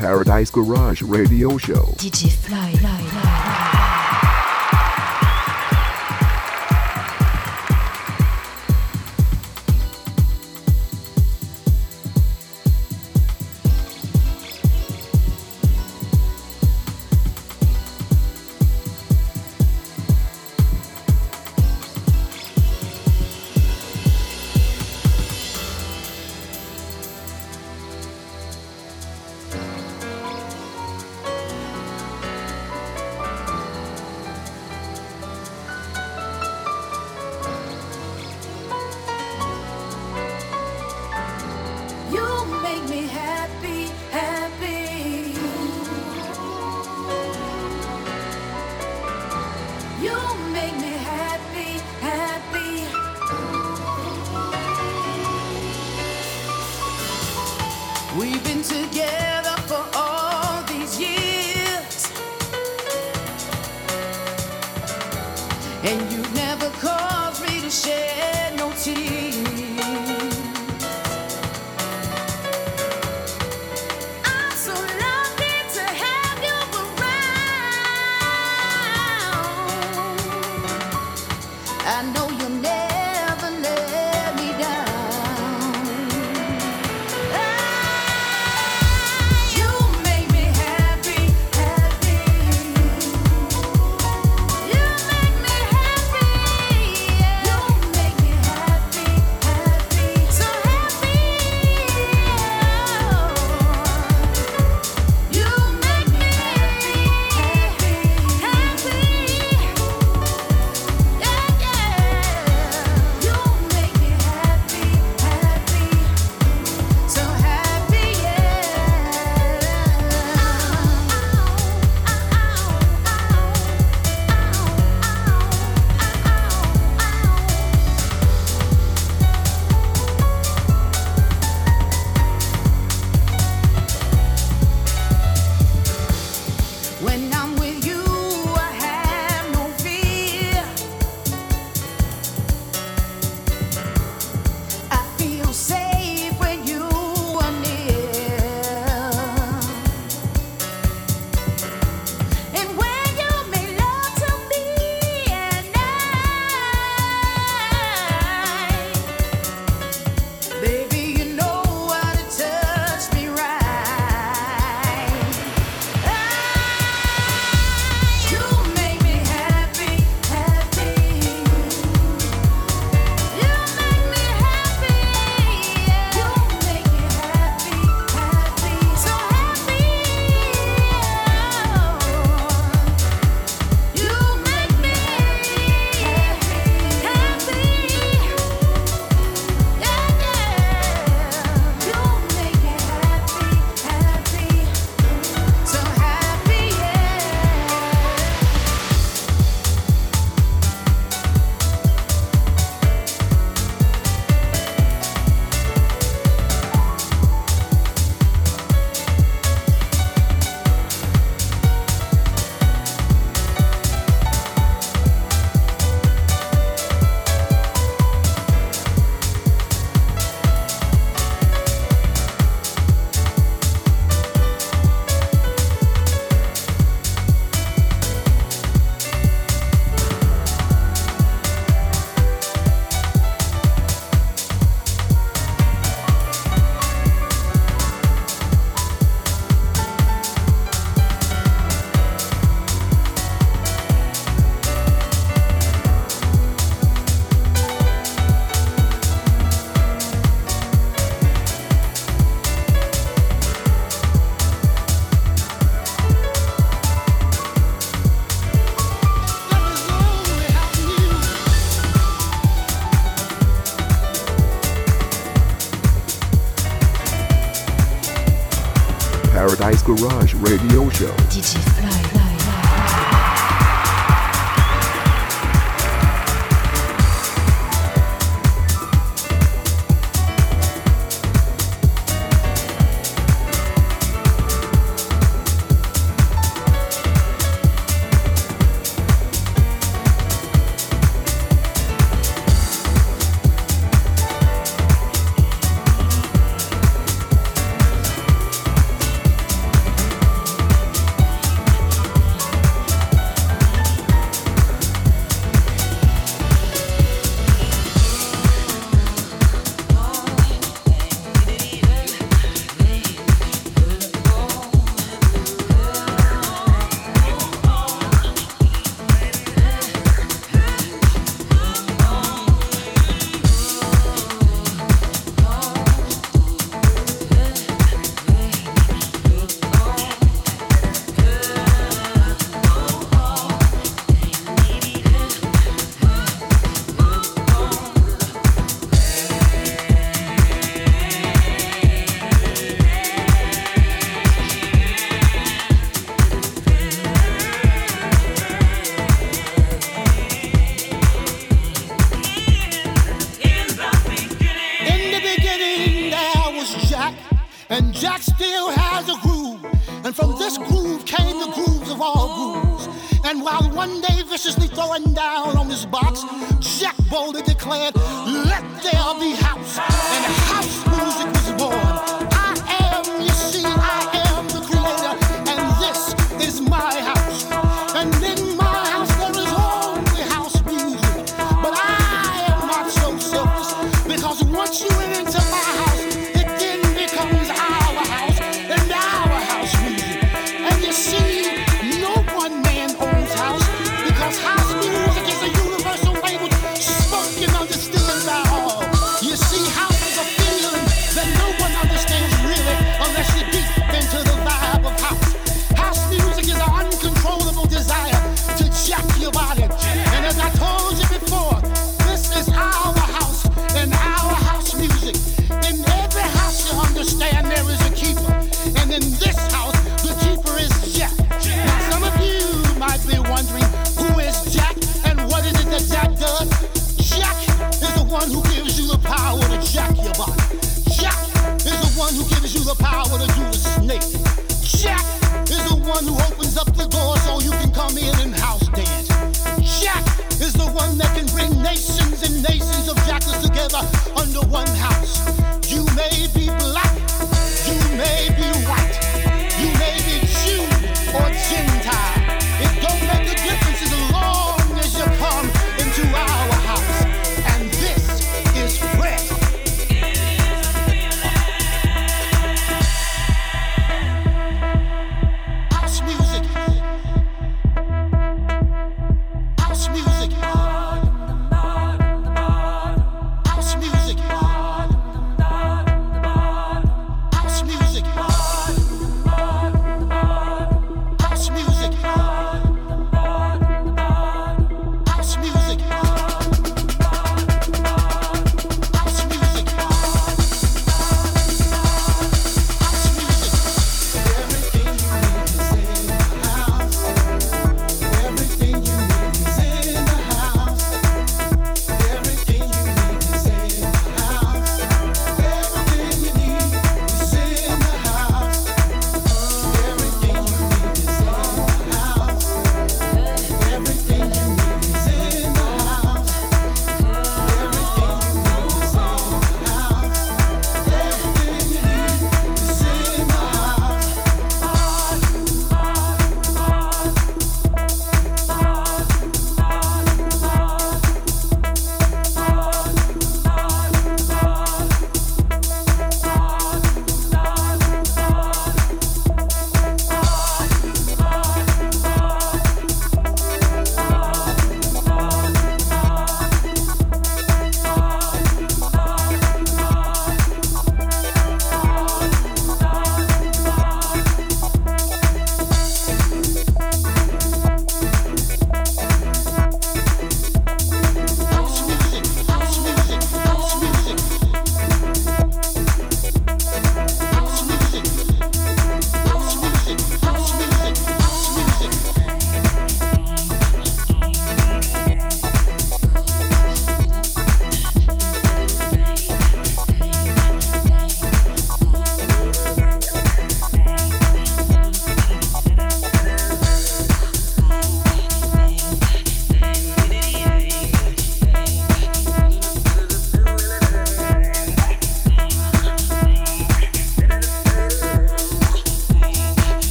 Paradise Garage Radio Show. DJ Fly. fly, fly.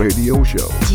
Radio Show.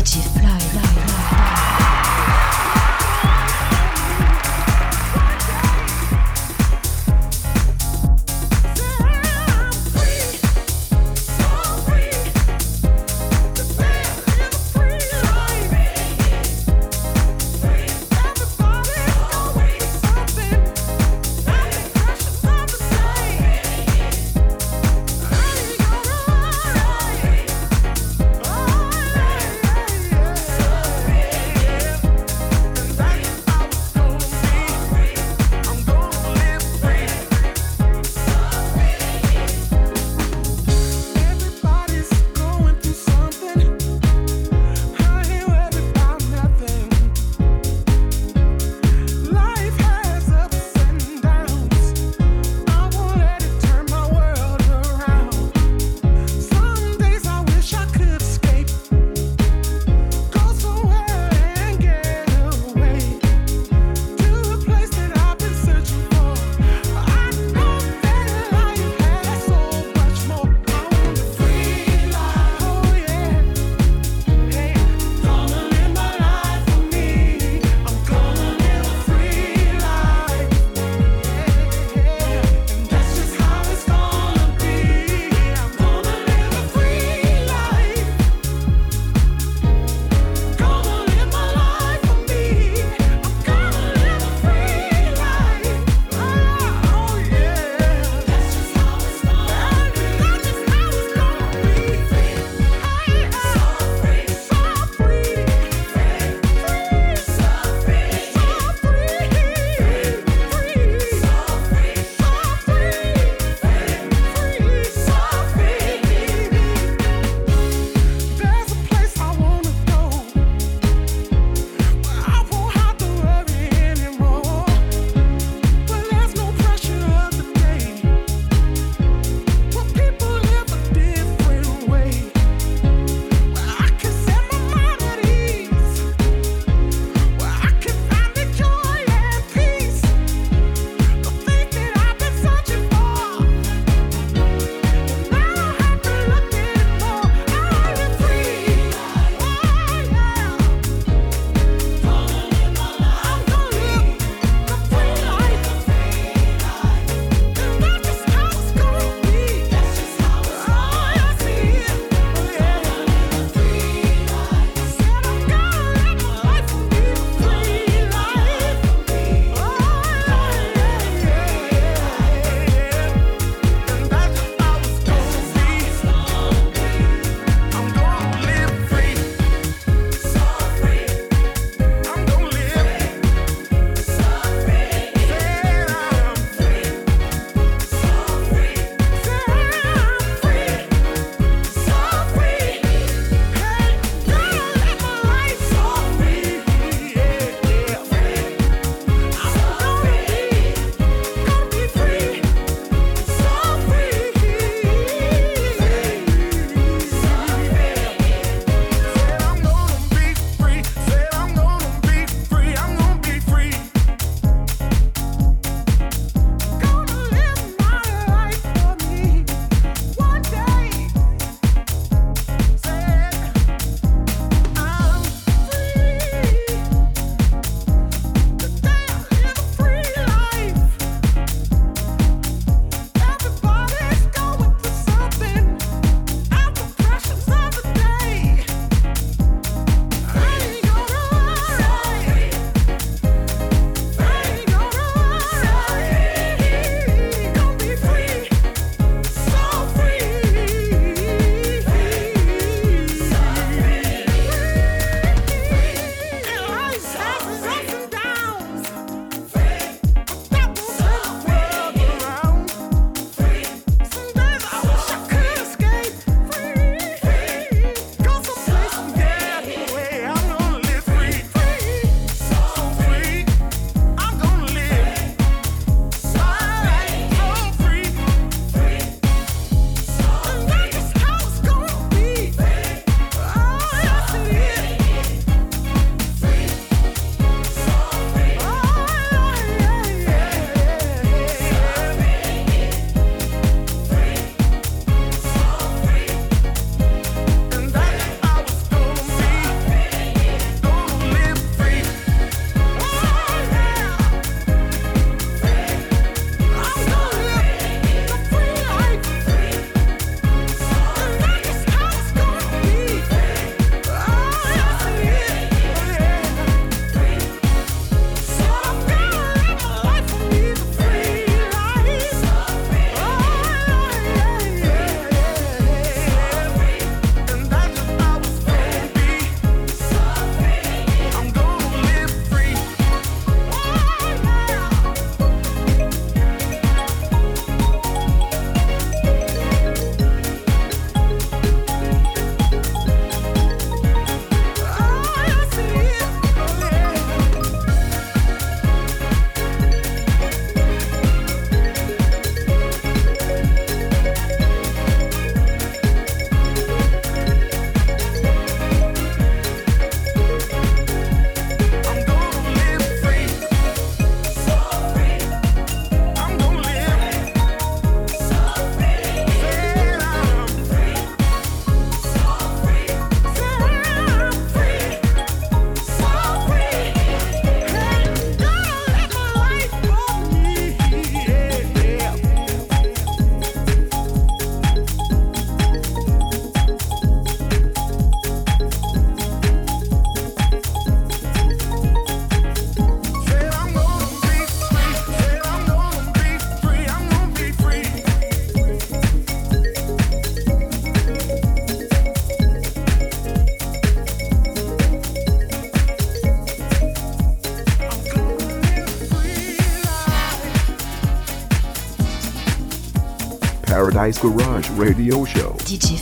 Garage Radio Show. DJ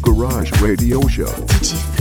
Garage Radio Show.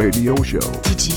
Radio Show.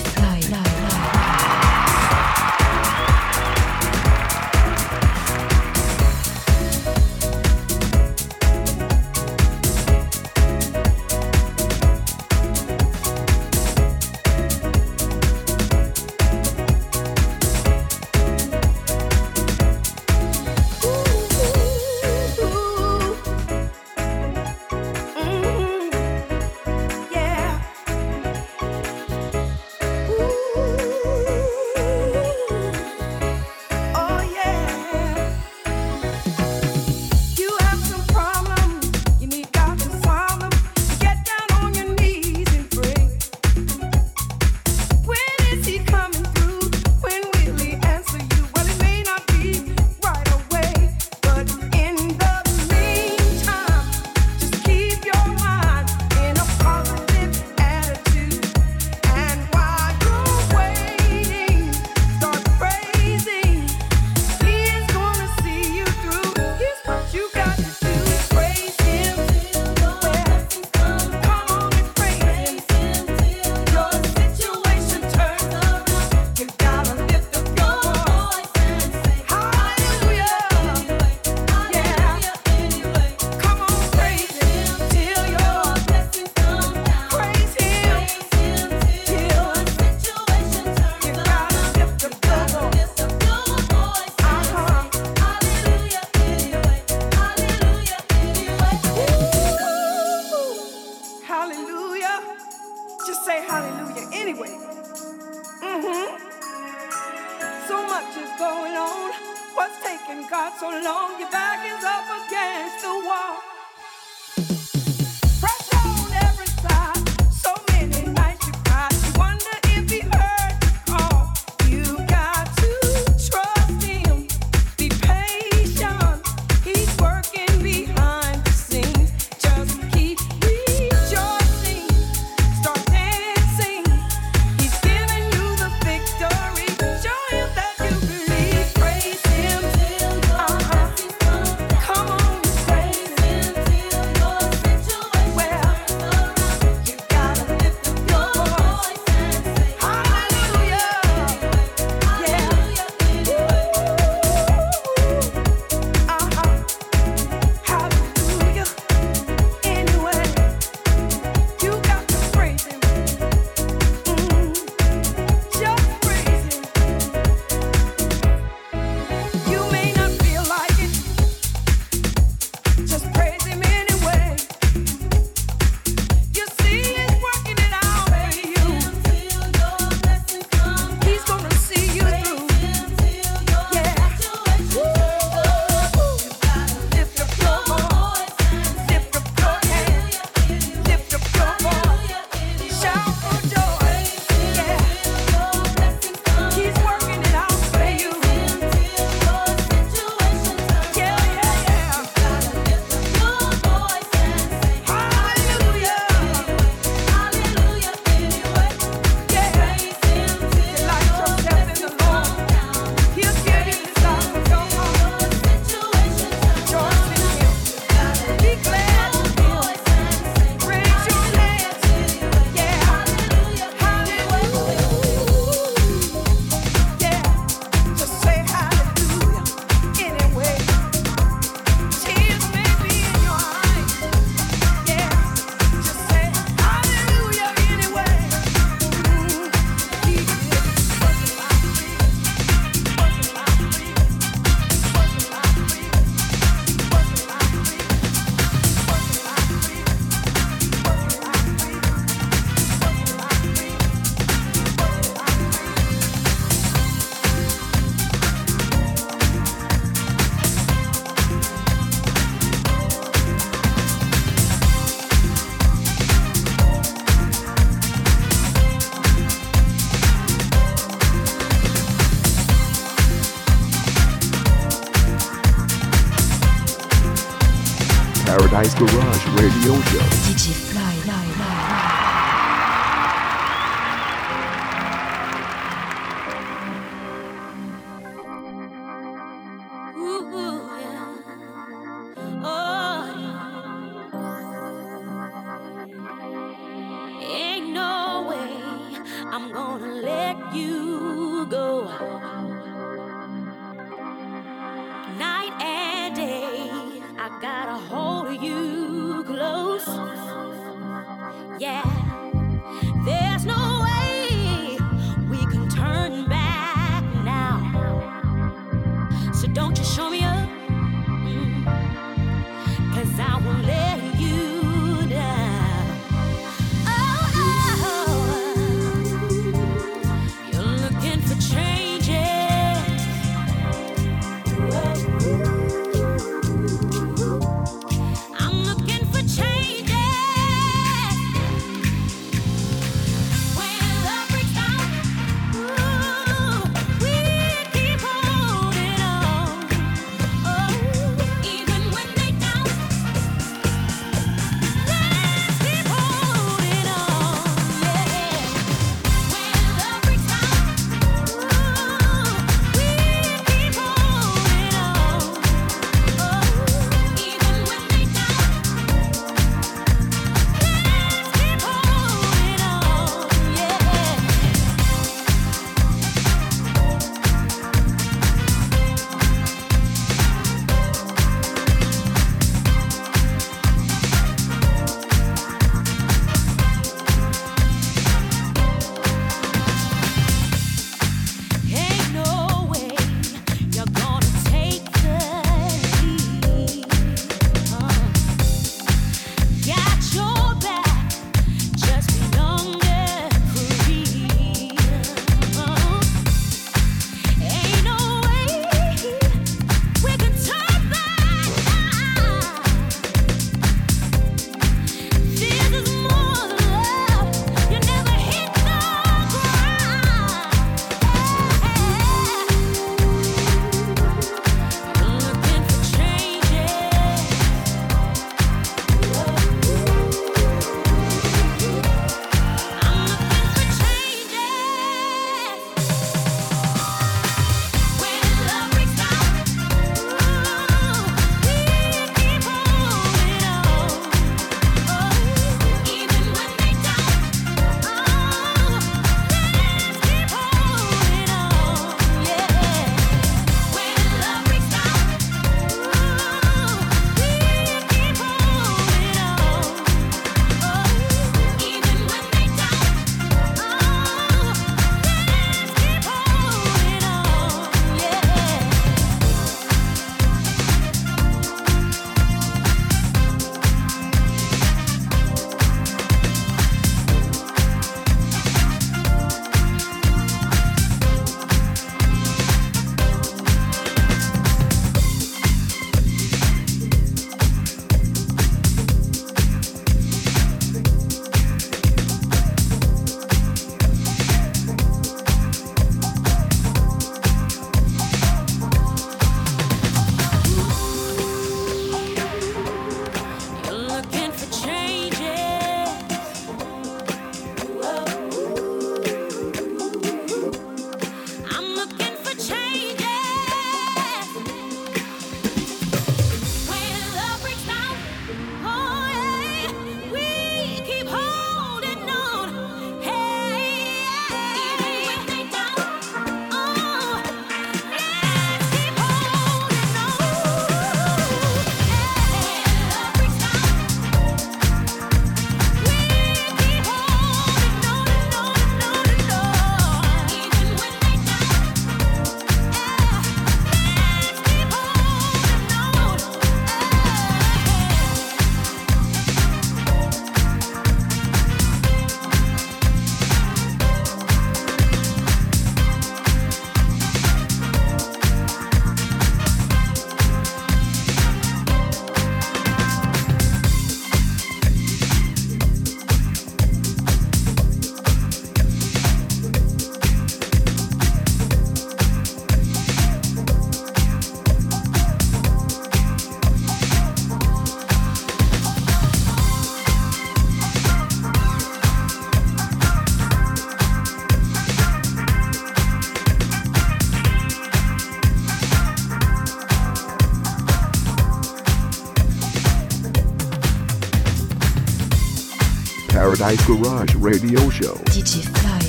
Garage Radio Show.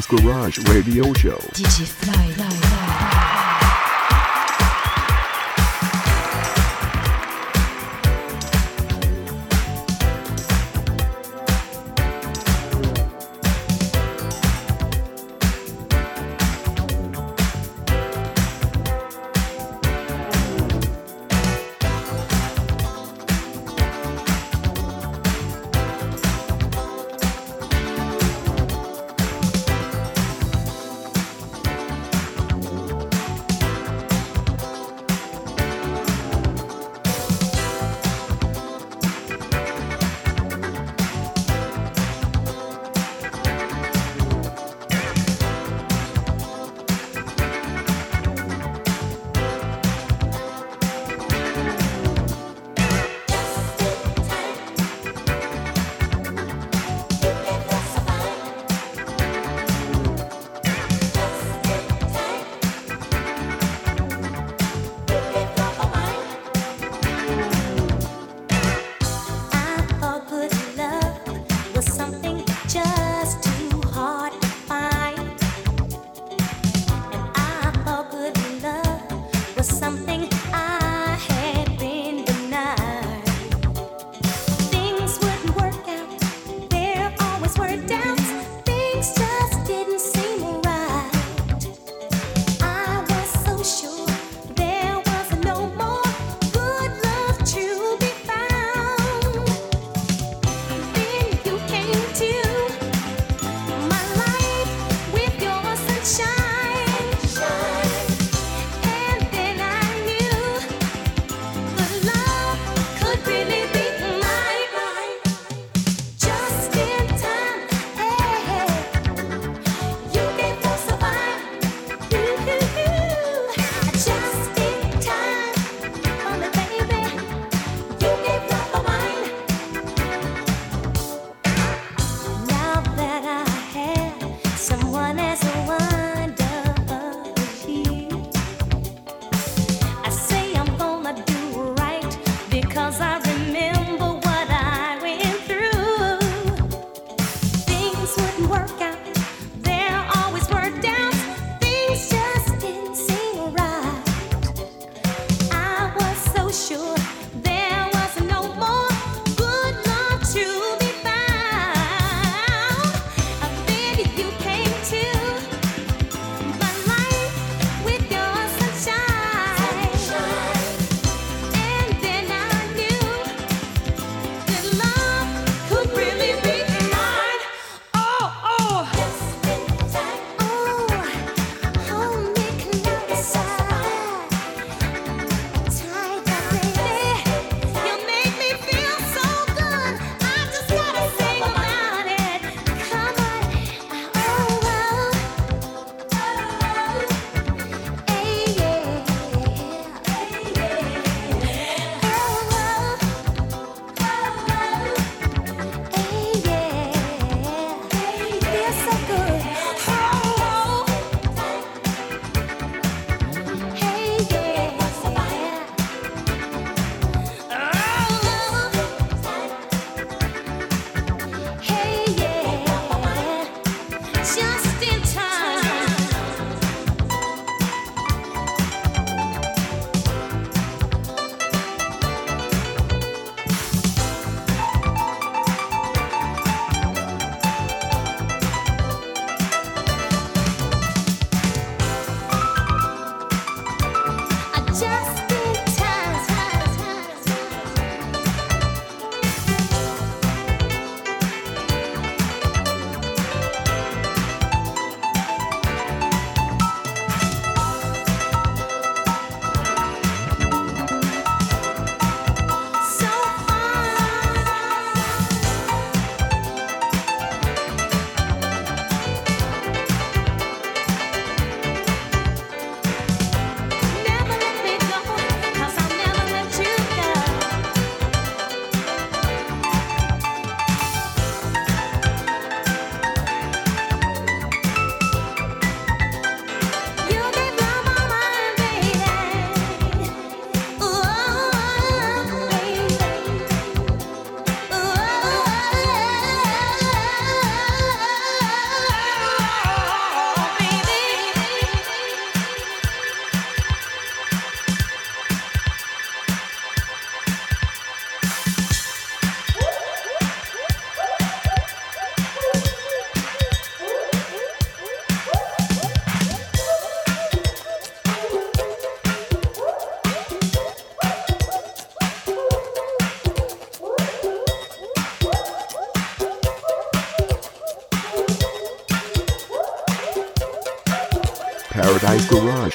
Garage Radio Show. DJ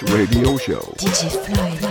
Radio Show. DJ Fly.